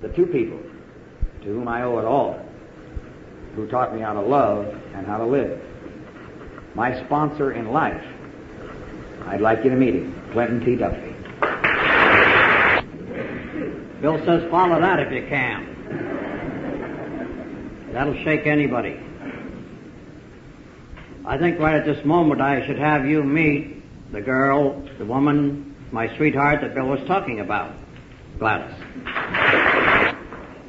the two people to whom I owe it all, who taught me how to love and how to live. My sponsor in life, I'd like you to meet him, Clinton T. Duffy. Bill says follow that if you can. That'll shake anybody. I think right at this moment I should have you meet the girl, the woman, my sweetheart that Bill was talking about, Gladys.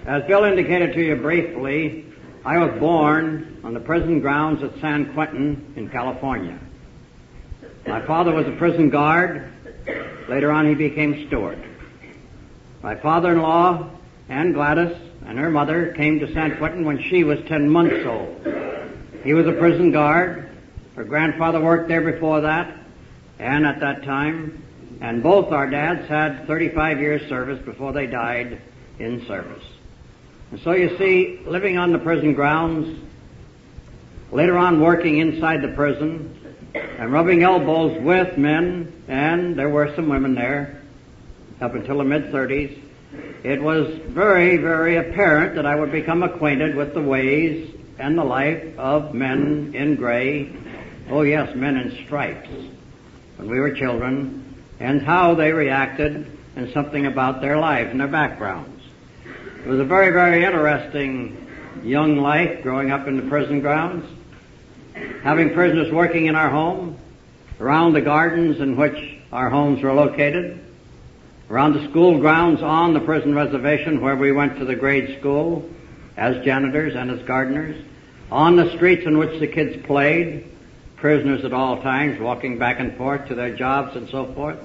As Bill indicated to you briefly, I was born on the prison grounds at San Quentin in California. My father was a prison guard. Later on he became steward. My father-in-law and Gladys and her mother came to San Quentin when she was 10 months old. He was a prison guard. Her grandfather worked there before that and at that time. And both our dads had 35 years service before they died in service. And so you see, living on the prison grounds, later on working inside the prison, and rubbing elbows with men, and there were some women there, up until the mid-30s, it was very, very apparent that I would become acquainted with the ways and the life of men in gray, oh yes, men in stripes, when we were children, and how they reacted and something about their lives and their backgrounds. It was a very, very interesting young life growing up in the prison grounds, having prisoners working in our home, around the gardens in which our homes were located, around the school grounds on the prison reservation where we went to the grade school as janitors and as gardeners, on the streets in which the kids played, prisoners at all times walking back and forth to their jobs and so forth.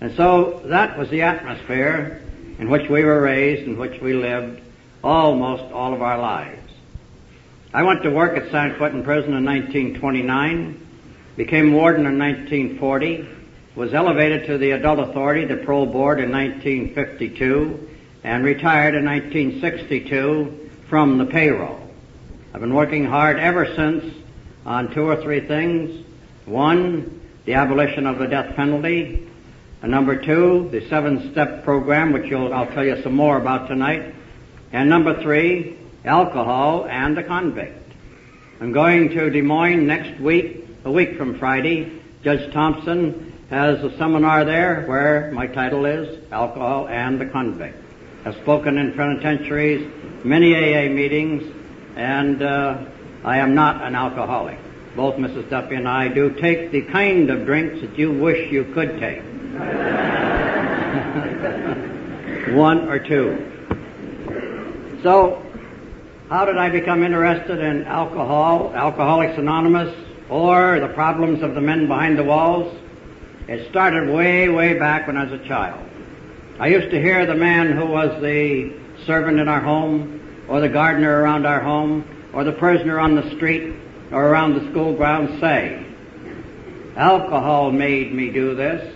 And so that was the atmosphere in which we were raised, in which we lived almost all of our lives. I went to work at San Quentin Prison in 1929, became warden in 1940, was elevated to the adult authority, the parole board, in 1952, and retired in 1962 from the payroll. I've been working hard ever since on two or three things. One, the abolition of the death penalty. And number two, the seven-step program, which I'll tell you some more about tonight. And number three, alcohol and the convict. I'm going to Des Moines next week, a week from Friday. Judge Thompson has a seminar there where my title is Alcohol and the Convict. I've spoken in penitentiaries, many AA meetings, and uh, I am not an alcoholic. Both Mrs. Duffy and I do take the kind of drinks that you wish you could take. One or two. So, how did I become interested in alcohol, Alcoholics Anonymous, or the problems of the men behind the walls? It started way, way back when I was a child. I used to hear the man who was the servant in our home, or the gardener around our home, or the prisoner on the street, or around the school grounds say, Alcohol made me do this.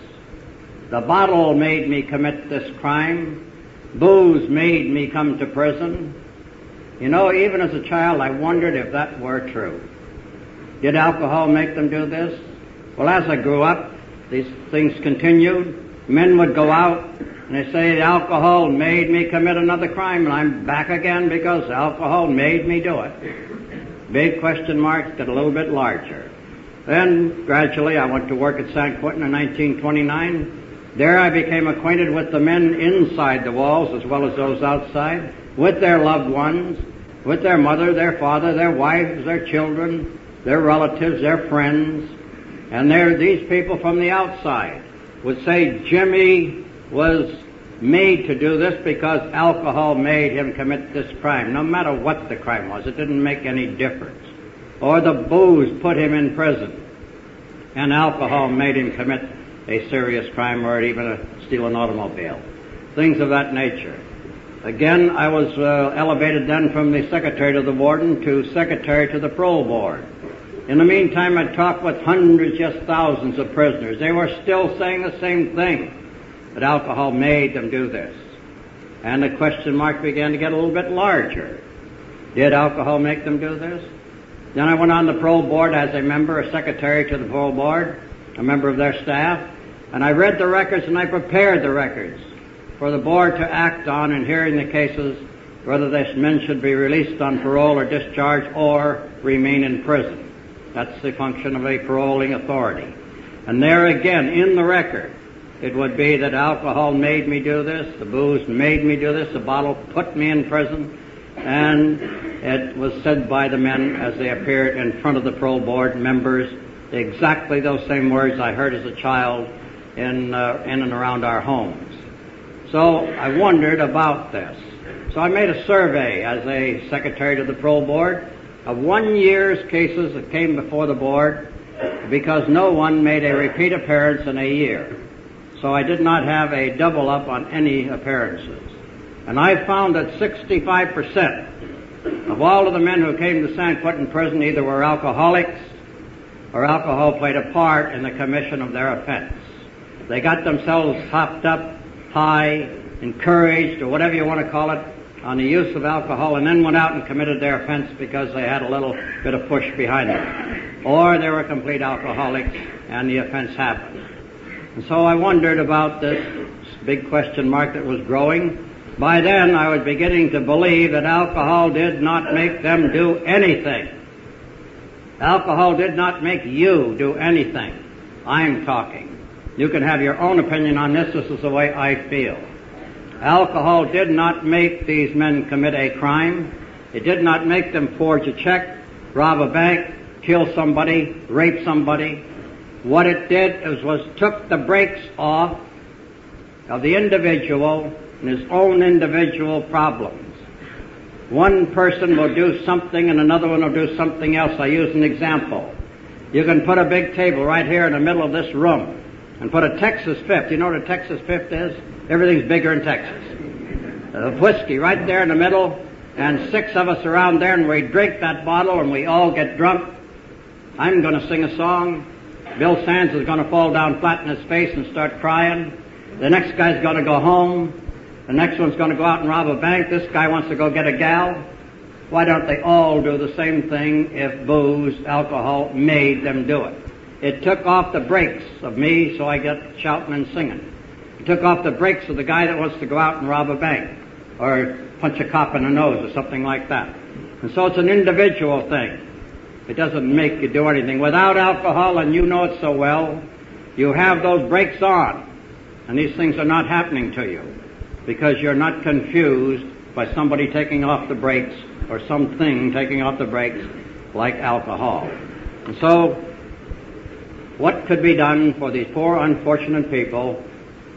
The bottle made me commit this crime. Booze made me come to prison. You know, even as a child, I wondered if that were true. Did alcohol make them do this? Well, as I grew up, these things continued. Men would go out and they say the alcohol made me commit another crime and I'm back again because alcohol made me do it. Big question marks get a little bit larger. Then gradually I went to work at San Quentin in 1929. There I became acquainted with the men inside the walls as well as those outside, with their loved ones, with their mother, their father, their wives, their children, their relatives, their friends, and there, these people from the outside would say Jimmy was made to do this because alcohol made him commit this crime, no matter what the crime was. It didn't make any difference. Or the booze put him in prison, and alcohol made him commit a serious crime or even a, steal an automobile. Things of that nature. Again, I was uh, elevated then from the secretary to the warden to secretary to the parole board. In the meantime, I talked with hundreds, yes, thousands of prisoners. They were still saying the same thing, that alcohol made them do this. And the question mark began to get a little bit larger. Did alcohol make them do this? Then I went on the parole board as a member, a secretary to the parole board, a member of their staff, and I read the records and I prepared the records. for the board to act on in hearing the cases whether these men should be released on parole or discharged or remain in prison. That's the function of a paroling authority. And there again, in the record, it would be that alcohol made me do this, the booze made me do this, the bottle put me in prison, and it was said by the men as they appeared in front of the parole board members exactly those same words I heard as a child in, uh, in and around our homes. So I wondered about this. So I made a survey as a secretary to the parole board of one year's cases that came before the board because no one made a repeat appearance in a year. So I did not have a double up on any appearances. And I found that 65% of all of the men who came to San Quentin prison either were alcoholics or alcohol played a part in the commission of their offense. They got themselves hopped up, high, encouraged, or whatever you want to call it, on the use of alcohol and then went out and committed their offense because they had a little bit of push behind them. Or they were complete alcoholics and the offense happened. And so I wondered about this big question mark that was growing. By then I was beginning to believe that alcohol did not make them do anything. Alcohol did not make you do anything. I'm talking. You can have your own opinion on this. This is the way I feel. Alcohol did not make these men commit a crime. It did not make them forge a check, rob a bank, kill somebody, rape somebody. What it did is was took the brakes off of the individual and his own individual problems. One person will do something and another one will do something else. I use an example. You can put a big table right here in the middle of this room and put a Texas fifth. You know what a Texas fifth is? Everything's bigger in Texas. A whiskey right there in the middle, and six of us around there, and we drink that bottle, and we all get drunk. I'm going to sing a song. Bill Sands is going to fall down flat in his face and start crying. The next guy's going to go home. The next one's going to go out and rob a bank. This guy wants to go get a gal. Why don't they all do the same thing if booze, alcohol made them do it? It took off the brakes of me, so I get shouting and singing. It took off the brakes of the guy that wants to go out and rob a bank or punch a cop in the nose or something like that. And so it's an individual thing. It doesn't make you do anything. Without alcohol, and you know it so well, you have those brakes on. And these things are not happening to you because you're not confused by somebody taking off the brakes or something taking off the brakes like alcohol. And so, what could be done for these poor unfortunate people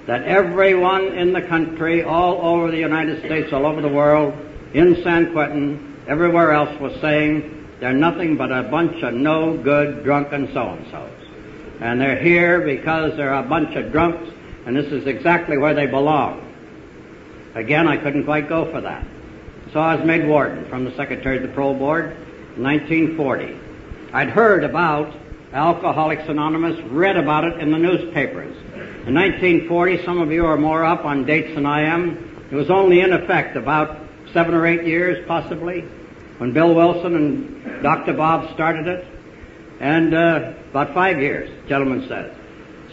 that everyone in the country, all over the United States, all over the world, in San Quentin, everywhere else was saying they're nothing but a bunch of no good drunken so-and-sos. And they're here because they're a bunch of drunks and this is exactly where they belong. Again, I couldn't quite go for that. So I was made warden from the Secretary of the Parole Board in 1940. I'd heard about Alcoholics Anonymous, read about it in the newspapers. In 1940, some of you are more up on dates than I am. It was only in effect about seven or eight years, possibly, when Bill Wilson and Dr. Bob started it. And uh, about five years, gentleman says.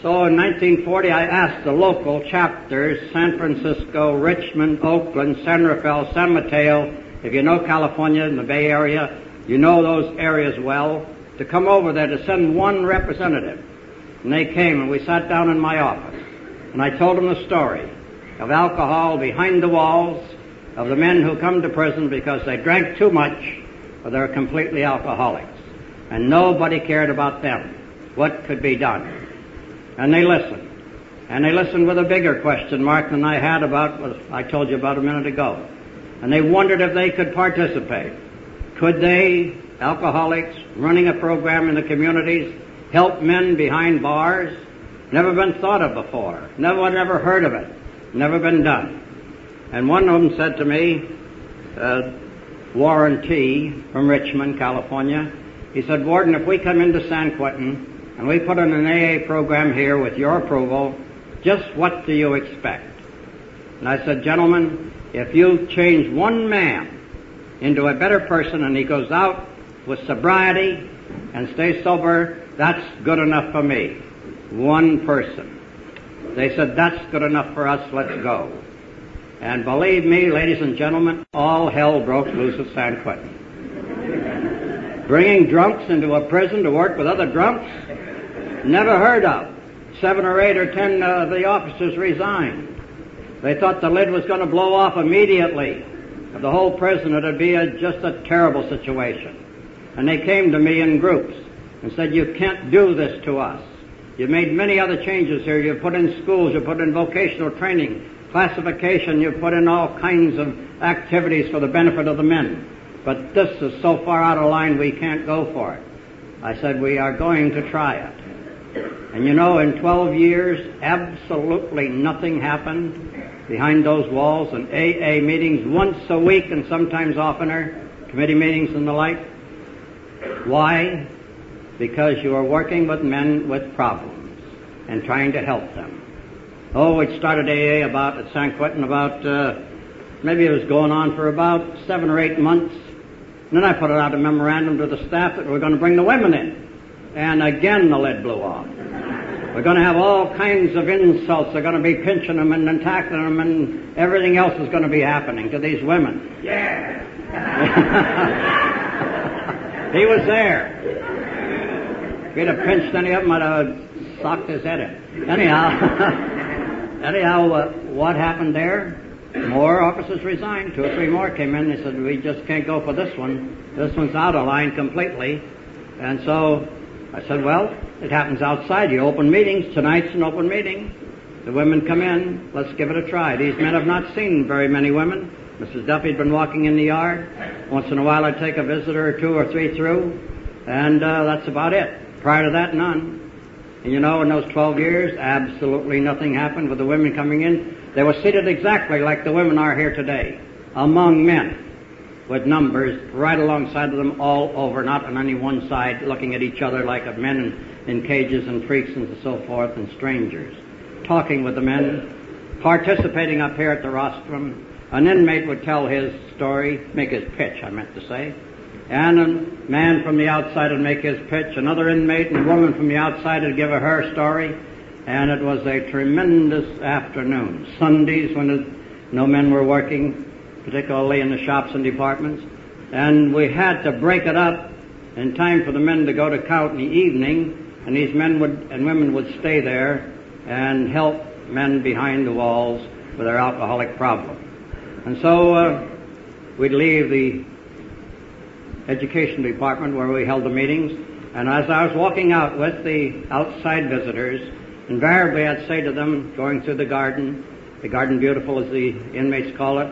So in 1940, I asked the local chapters, San Francisco, Richmond, Oakland, San Rafael, San Mateo, if you know California and the Bay Area, you know those areas well, to come over there to send one representative. And they came and we sat down in my office. And I told them the story of alcohol behind the walls, of the men who come to prison because they drank too much or they're completely alcoholics. And nobody cared about them. What could be done? And they listened. And they listened with a bigger question mark than I had about what I told you about a minute ago. And they wondered if they could participate. Could they, alcoholics, running a program in the communities, help men behind bars? Never been thought of before. Never one ever heard of it. Never been done. And one of them said to me, uh, Warren T. from Richmond, California, he said, Warden, if we come into San Quentin and we put in an AA program here with your approval, just what do you expect? And I said, gentlemen, if you change one man into a better person and he goes out with sobriety and stays sober, that's good enough for me. One person. They said, that's good enough for us, let's go. And believe me, ladies and gentlemen, all hell broke loose at San Quentin. Bringing drunks into a prison to work with other drunks? Never heard of. Seven or eight or ten uh, of the officers resigned. They thought the lid was going to blow off immediately the whole prison. It would be a, just a terrible situation. And they came to me in groups and said, you can't do this to us. You've made many other changes here. You've put in schools, you've put in vocational training, classification, you've put in all kinds of activities for the benefit of the men. But this is so far out of line we can't go for it. I said, we are going to try it. And you know, in 12 years, absolutely nothing happened behind those walls and AA meetings once a week and sometimes oftener, committee meetings and the like. Why? Because you are working with men with problems and trying to help them. Oh, it started AA about at San Quentin about uh, maybe it was going on for about seven or eight months. And then I put out a memorandum to the staff that we're going to bring the women in. And again the lid blew off. We're going to have all kinds of insults. They're going to be pinching them and attacking them, and everything else is going to be happening to these women. Yeah. he was there. If he'd have pinched any of them, I'd have socked his head in. Anyhow, anyhow, uh, what happened there? More officers resigned. Two or three more came in. They said, "We just can't go for this one. This one's out of line completely." And so I said, "Well, it happens outside. You open meetings. Tonight's an open meeting. The women come in. Let's give it a try. These men have not seen very many women. Mrs. Duffy'd been walking in the yard. Once in a while I'd take a visitor or two or three through, and uh, that's about it. Prior to that, none. And you know, in those 12 years, absolutely nothing happened with the women coming in. They were seated exactly like the women are here today, among men, with numbers right alongside of them all over, not on any one side, looking at each other like men in, in cages and freaks and so forth, and strangers. Talking with the men, participating up here at the rostrum. An inmate would tell his story, make his pitch, I meant to say. And a man from the outside would make his pitch. Another inmate and a woman from the outside would give her story. And it was a tremendous afternoon. Sundays when no men were working, particularly in the shops and departments. And we had to break it up in time for the men to go to count in the evening. And these men would and women would stay there and help men behind the walls with their alcoholic problem. And so uh, we'd leave the education department where we held the meetings, and as I was walking out with the outside visitors, invariably I'd say to them, going through the garden, the garden beautiful as the inmates call it,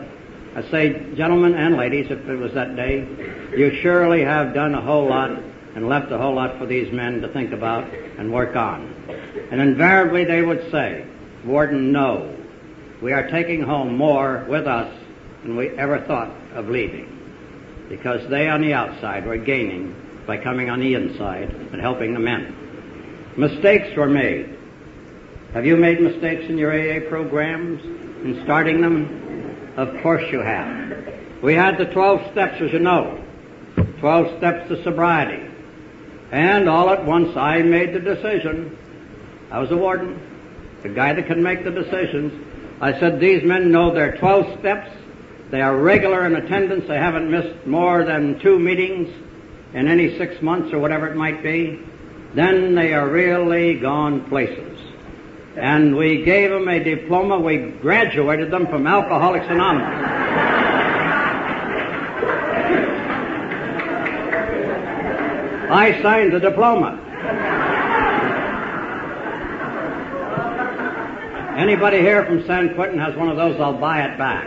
I'd say, gentlemen and ladies, if it was that day, you surely have done a whole lot and left a whole lot for these men to think about and work on. And invariably they would say, Warden, no. We are taking home more with us than we ever thought of leaving. Because they on the outside were gaining by coming on the inside and helping the men. Mistakes were made. Have you made mistakes in your AA programs in starting them? Of course you have. We had the 12 steps, as you know. 12 steps to sobriety. And all at once I made the decision. I was a warden, the guy that can make the decisions. I said, these men know their 12 steps. They are regular in attendance. They haven't missed more than two meetings in any six months or whatever it might be. Then they are really gone places. And we gave them a diploma. We graduated them from Alcoholics Anonymous. I signed the diploma. Anybody here from San Quentin has one of those, I'll buy it back.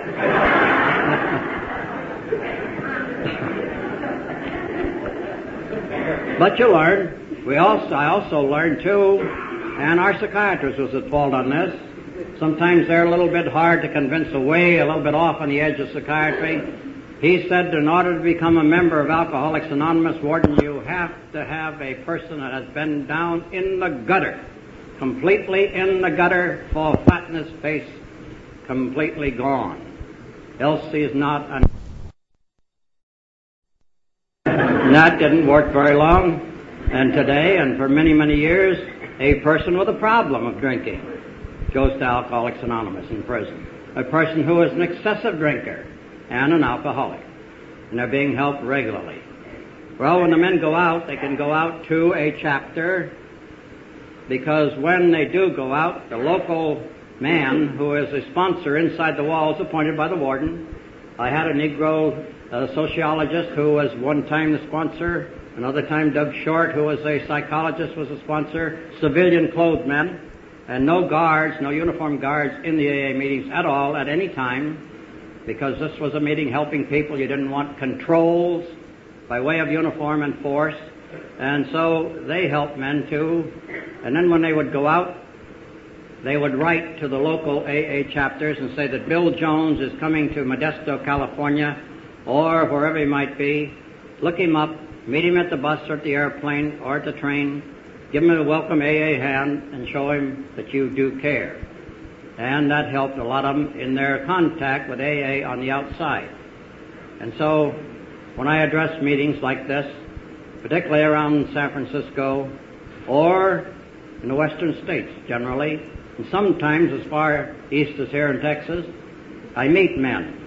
but you learn. We also, I also learned too, and our psychiatrist was at fault on this. Sometimes they're a little bit hard to convince away, a little bit off on the edge of psychiatry. He said in order to become a member of Alcoholics Anonymous, Warden, you have to have a person that has been down in the gutter, completely in the gutter, full fatness face, completely gone. Else not an... That didn't work very long. And today, and for many, many years, a person with a problem of drinking goes to Alcoholics Anonymous in prison. a person who is an excessive drinker and an alcoholic. And they're being helped regularly. Well, when the men go out, they can go out to a chapter because when they do go out, the local man who is a sponsor inside the walls appointed by the warden. I had a Negro uh, sociologist who was one time the sponsor, another time Doug Short, who was a psychologist, was a sponsor, civilian clothed men, and no guards, no uniformed guards in the AA meetings at all at any time, because this was a meeting helping people. You didn't want controls by way of uniform and force. And so they helped men too. And then when they would go out, they would write to the local AA chapters and say that Bill Jones is coming to Modesto, California, or wherever he might be. Look him up, meet him at the bus or at the airplane or at the train, give him a welcome AA hand, and show him that you do care. And that helped a lot of them in their contact with AA on the outside. And so, when I address meetings like this, particularly around San Francisco or in the western states generally, and sometimes as far east as here in Texas, I meet men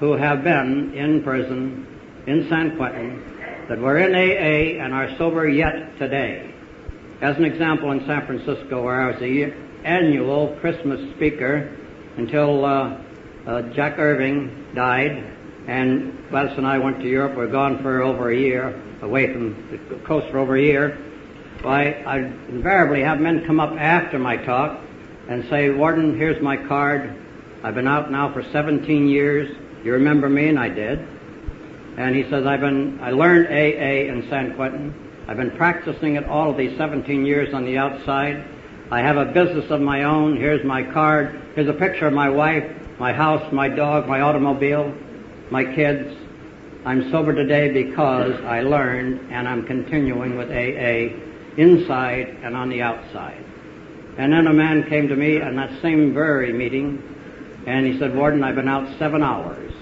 who have been in prison in San Quentin that were in AA and are sober yet today. As an example, in San Francisco, where I was the annual Christmas speaker until uh, uh, Jack Irving died, and Gladys and I went to Europe. We were gone for over a year, away from the coast for over a year. Why, I invariably have men come up after my talk and say, Warden, here's my card. I've been out now for 17 years. You remember me? And I did. And he says, I've been, I learned AA in San Quentin. I've been practicing it all of these 17 years on the outside. I have a business of my own. Here's my card. Here's a picture of my wife, my house, my dog, my automobile, my kids. I'm sober today because I learned and I'm continuing with AA inside and on the outside. And then a man came to me in that same very meeting and he said, Warden, I've been out seven hours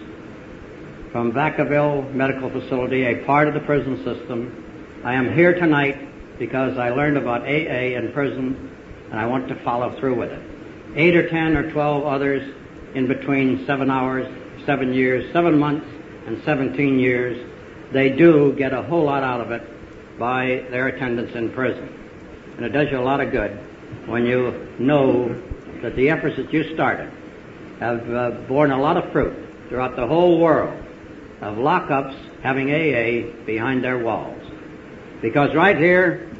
from Vacaville Medical Facility, a part of the prison system. I am here tonight because I learned about AA in prison and I want to follow through with it. Eight or ten or twelve others in between seven hours, seven years, seven months, and 17 years, they do get a whole lot out of it by their attendance in prison. And it does you a lot of good when you know that the efforts that you started have uh, borne a lot of fruit throughout the whole world of lockups having AA behind their walls. Because right here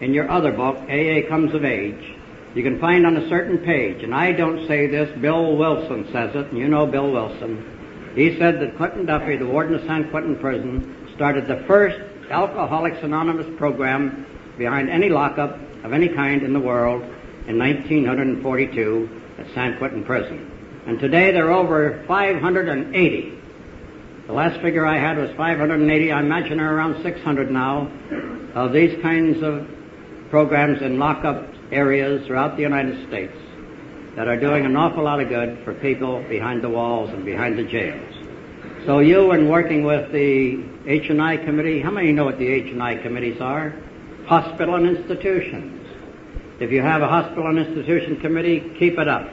in your other book, AA Comes of Age, you can find on a certain page, and I don't say this, Bill Wilson says it, and you know Bill Wilson. He said that Clinton Duffy, the warden of San Quentin Prison, started the first Alcoholics Anonymous program behind any lockup of any kind in the world in 1942 at San Quentin Prison. And today there are over 580. The last figure I had was 580. I imagine there are around 600 now of these kinds of programs in lockup areas throughout the United States that are doing an awful lot of good for people behind the walls and behind the jails. So you, in working with the H&I committee, how many know what the H&I committees are? Hospital and institutions. If you have a hospital and institution committee, keep it up.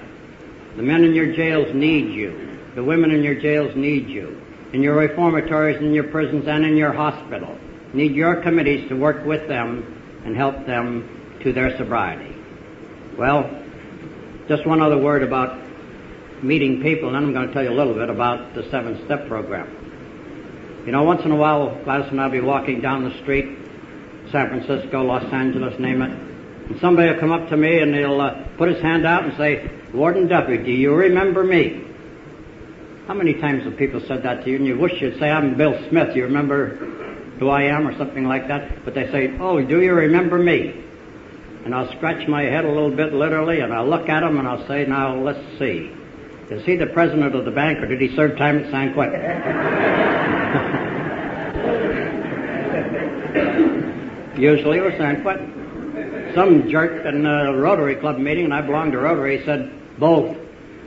The men in your jails need you. The women in your jails need you. In your reformatories, in your prisons, and in your hospital. Need your committees to work with them and help them to their sobriety. Well, just one other word about meeting people, and then I'm going to tell you a little bit about the seven step program. You know, once in a while, Gladys and I'll be walking down the street, San Francisco, Los Angeles, name it, and somebody will come up to me and he'll uh, put his hand out and say, Warden Duffy, do you remember me? How many times have people said that to you and you wish you'd say, I'm Bill Smith, you remember who I am or something like that? But they say, oh, do you remember me? And I'll scratch my head a little bit literally and I'll look at him and I'll say, now let's see. Is he the president of the bank or did he serve time at San Quentin? Usually it was San Quentin. Some jerk in a Rotary Club meeting, and I belonged to Rotary, said, both.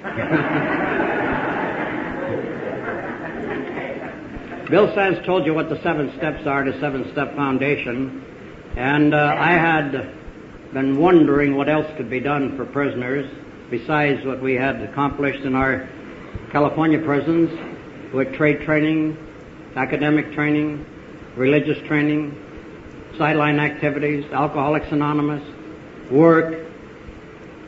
Bill Sands told you what the seven steps are to Seven Step Foundation, and uh, I had been wondering what else could be done for prisoners, besides what we had accomplished in our California prisons with trade training, academic training, religious training, sideline activities, Alcoholics Anonymous, work,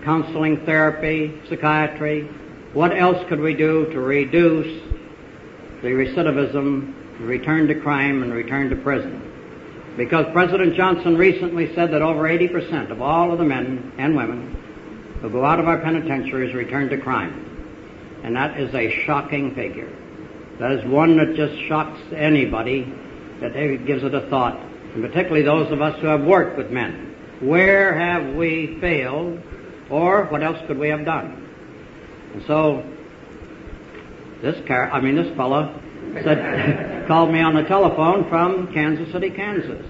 counseling, therapy, psychiatry. What else could we do to reduce the recidivism, return to crime, and return to prison? Because President Johnson recently said that over 80% of all of the men and women who go out of our penitentiaries return to crime. And that is a shocking figure. That is one that just shocks anybody that gives it a thought, and particularly those of us who have worked with men. Where have we failed, or what else could we have done? And so, this car, I mean, this fellow said, called me on the telephone from Kansas City, Kansas.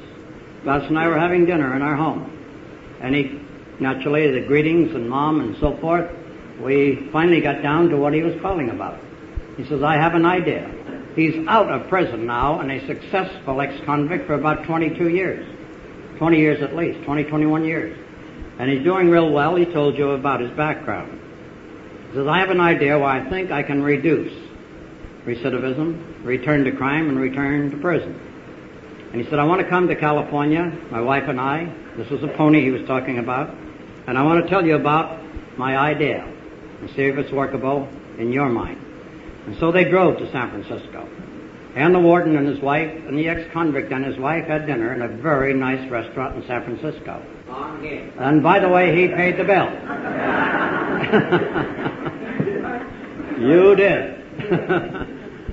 Gus and I were having dinner in our home. And he, naturally, the greetings and mom and so forth, we finally got down to what he was calling about. He says, I have an idea. He's out of prison now and a successful ex-convict for about 22 years. 20 years at least, 20, 21 years. And he's doing real well. He told you about his background. He says, I have an idea why I think I can reduce recidivism, return to crime, and return to prison. And he said, I want to come to California, my wife and I. This was a pony he was talking about. And I want to tell you about my idea and see if it's workable in your mind. And so they drove to San Francisco. And the warden and his wife and the ex-convict and his wife had dinner in a very nice restaurant in San Francisco. And by the way, he paid the bill. you did.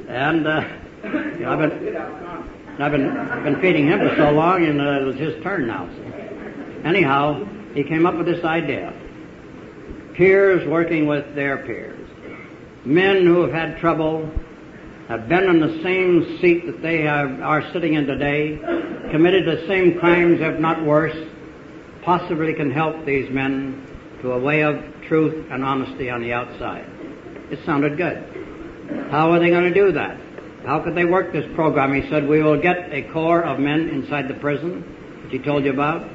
and uh, I've been I've been I've been feeding him for so long, and uh, it was his turn now. Anyhow, he came up with this idea: peers working with their peers, men who have had trouble, have been in the same seat that they have, are sitting in today, committed the same crimes, if not worse, possibly can help these men to a way of truth and honesty on the outside. It sounded good. How are they going to do that? How could they work this program? He said, we will get a corps of men inside the prison, which he told you about,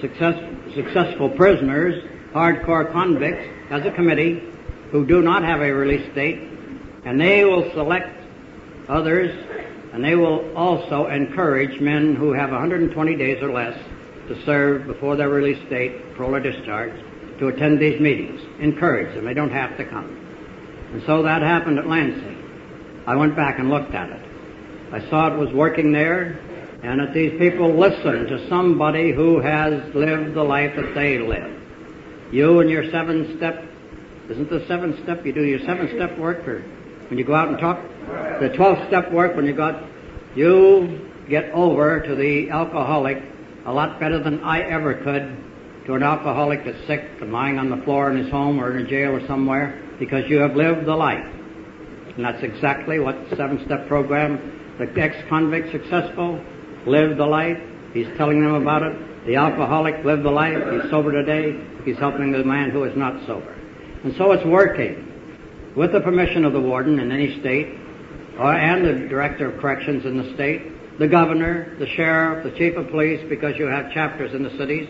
Success, successful prisoners, hardcore convicts, as a committee, who do not have a release date, and they will select others, and they will also encourage men who have 120 days or less to serve before their release date, parole or discharge, to attend these meetings. Encourage them. They don't have to come. And so that happened at Lansing. I went back and looked at it. I saw it was working there, and that these people listen to somebody who has lived the life that they live. You and your seven step, isn't the seven step, you do your seven step work or when you go out and talk? The 12 step work when you got, you get over to the alcoholic a lot better than I ever could to an alcoholic that's sick and lying on the floor in his home or in a jail or somewhere because you have lived the life. And that's exactly what the seven step program, the ex-convict successful, lived the life. He's telling them about it. The alcoholic lived the life. He's sober today. He's helping the man who is not sober. And so it's working. With the permission of the warden in any state, or, and the director of corrections in the state, the governor, the sheriff, the chief of police, because you have chapters in the cities,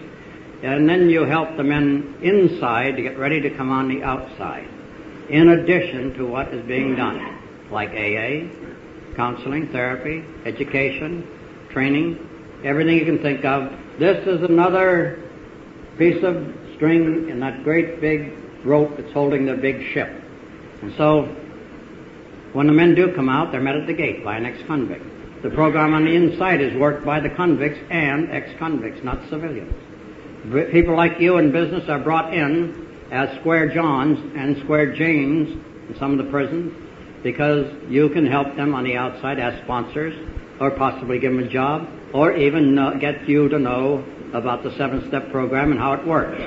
and then you help the men inside to get ready to come on the outside, in addition to what is being done, like AA, counseling, therapy, education, training, everything you can think of. This is another piece of string in that great big rope that's holding the big ship. And so, when the men do come out, they're met at the gate by an ex-convict. The program on the inside is worked by the convicts and ex-convicts, not civilians. People like you in business are brought in as Square Johns and Square Janes in some of the prisons because you can help them on the outside as sponsors or possibly give them a job or even know, get you to know about the seven-step program and how it works.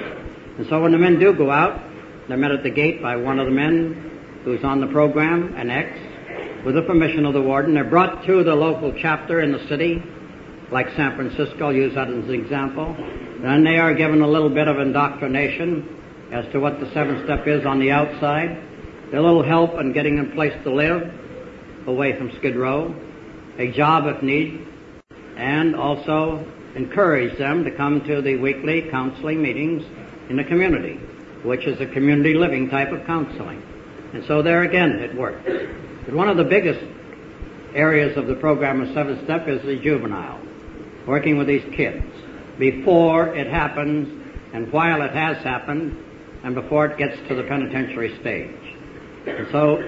And so when the men do go out, they're met at the gate by one of the men who's on the program, an ex, with the permission of the warden. They're brought to the local chapter in the city, like San Francisco, use that as an example. Then they are given a little bit of indoctrination as to what the seven step is on the outside. A little help in getting them a place to live away from Skid Row, a job if need, and also encourage them to come to the weekly counseling meetings in the community. which is a community living type of counseling. And so there again it works. But one of the biggest areas of the program of Seven Step is the juvenile, working with these kids before it happens and while it has happened and before it gets to the penitentiary stage. And so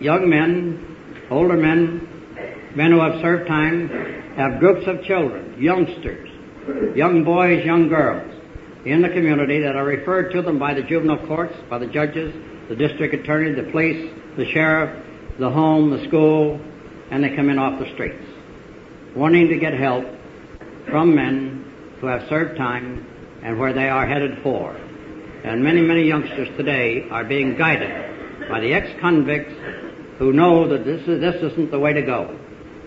young men, older men, men who have served time, have groups of children, youngsters, young boys, young girls in the community that are referred to them by the juvenile courts, by the judges, the district attorney, the police, the sheriff, the home, the school, and they come in off the streets, wanting to get help from men who have served time and where they are headed for. And many, many youngsters today are being guided by the ex-convicts who know that this, is, this isn't the way to go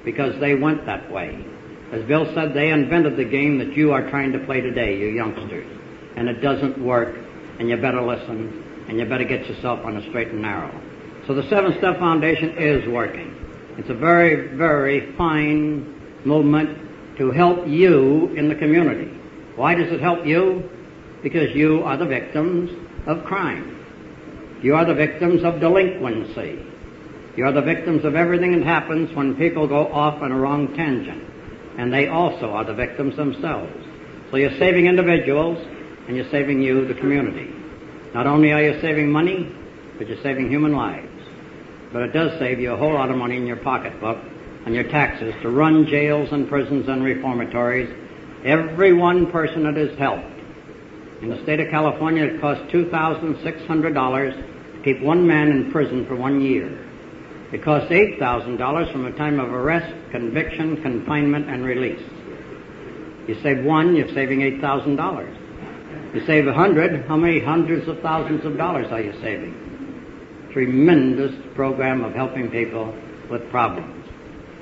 because they went that way. As Bill said, they invented the game that you are trying to play today, you youngsters. And it doesn't work, and you better listen, and you better get yourself on a straight and narrow. So the Seven Step Foundation is working. It's a very, very fine movement to help you in the community. Why does it help you? Because you are the victims of crime. You are the victims of delinquency. You are the victims of everything that happens when people go off on a wrong tangent. And they also are the victims themselves. So you're saving individuals and you're saving you, the community. Not only are you saving money, but you're saving human lives. But it does save you a whole lot of money in your pocketbook and your taxes to run jails and prisons and reformatories. Every one person that is helped. In the state of California, it costs $2,600 to keep one man in prison for one year. It costs $8,000 from the time of arrest, conviction, confinement, and release. You save one, you're saving $8,000. You save a hundred, how many hundreds of thousands of dollars are you saving? Tremendous program of helping people with problems.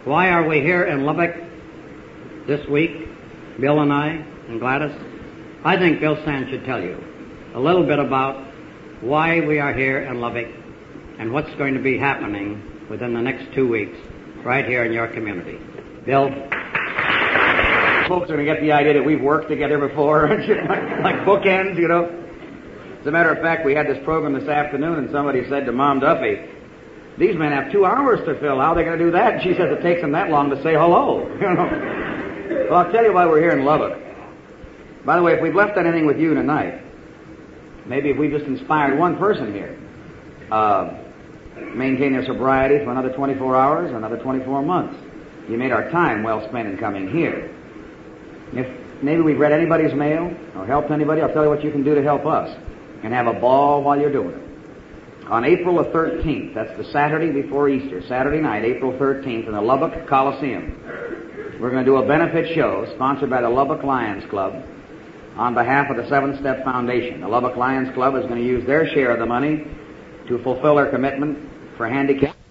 Why are we here in Lubbock this week, Bill and I and Gladys? I think Bill Sand should tell you a little bit about why we are here in Lubbock and what's going to be happening within the next two weeks right here in your community. Bill? Folks are going to get the idea that we've worked together before, like bookends, you know. As a matter of fact, we had this program this afternoon, and somebody said to Mom Duffy, these men have two hours to fill. How are they going to do that? And she says it takes them that long to say hello. Well, I'll tell you why we're here in Lubbock. By the way, if we've left anything with you tonight, maybe if we've just inspired one person here, uh, maintain their sobriety for another 24 hours another 24 months. You made our time well spent in coming here. If maybe we've read anybody's mail or helped anybody, I'll tell you what you can do to help us and have a ball while you're doing it. On April the 13th, that's the Saturday before Easter, Saturday night, April 13th, in the Lubbock Coliseum, we're going to do a benefit show sponsored by the Lubbock Lions Club on behalf of the Seven Step Foundation. The Lubbock Lions Club is going to use their share of the money to fulfill their commitment for handicapped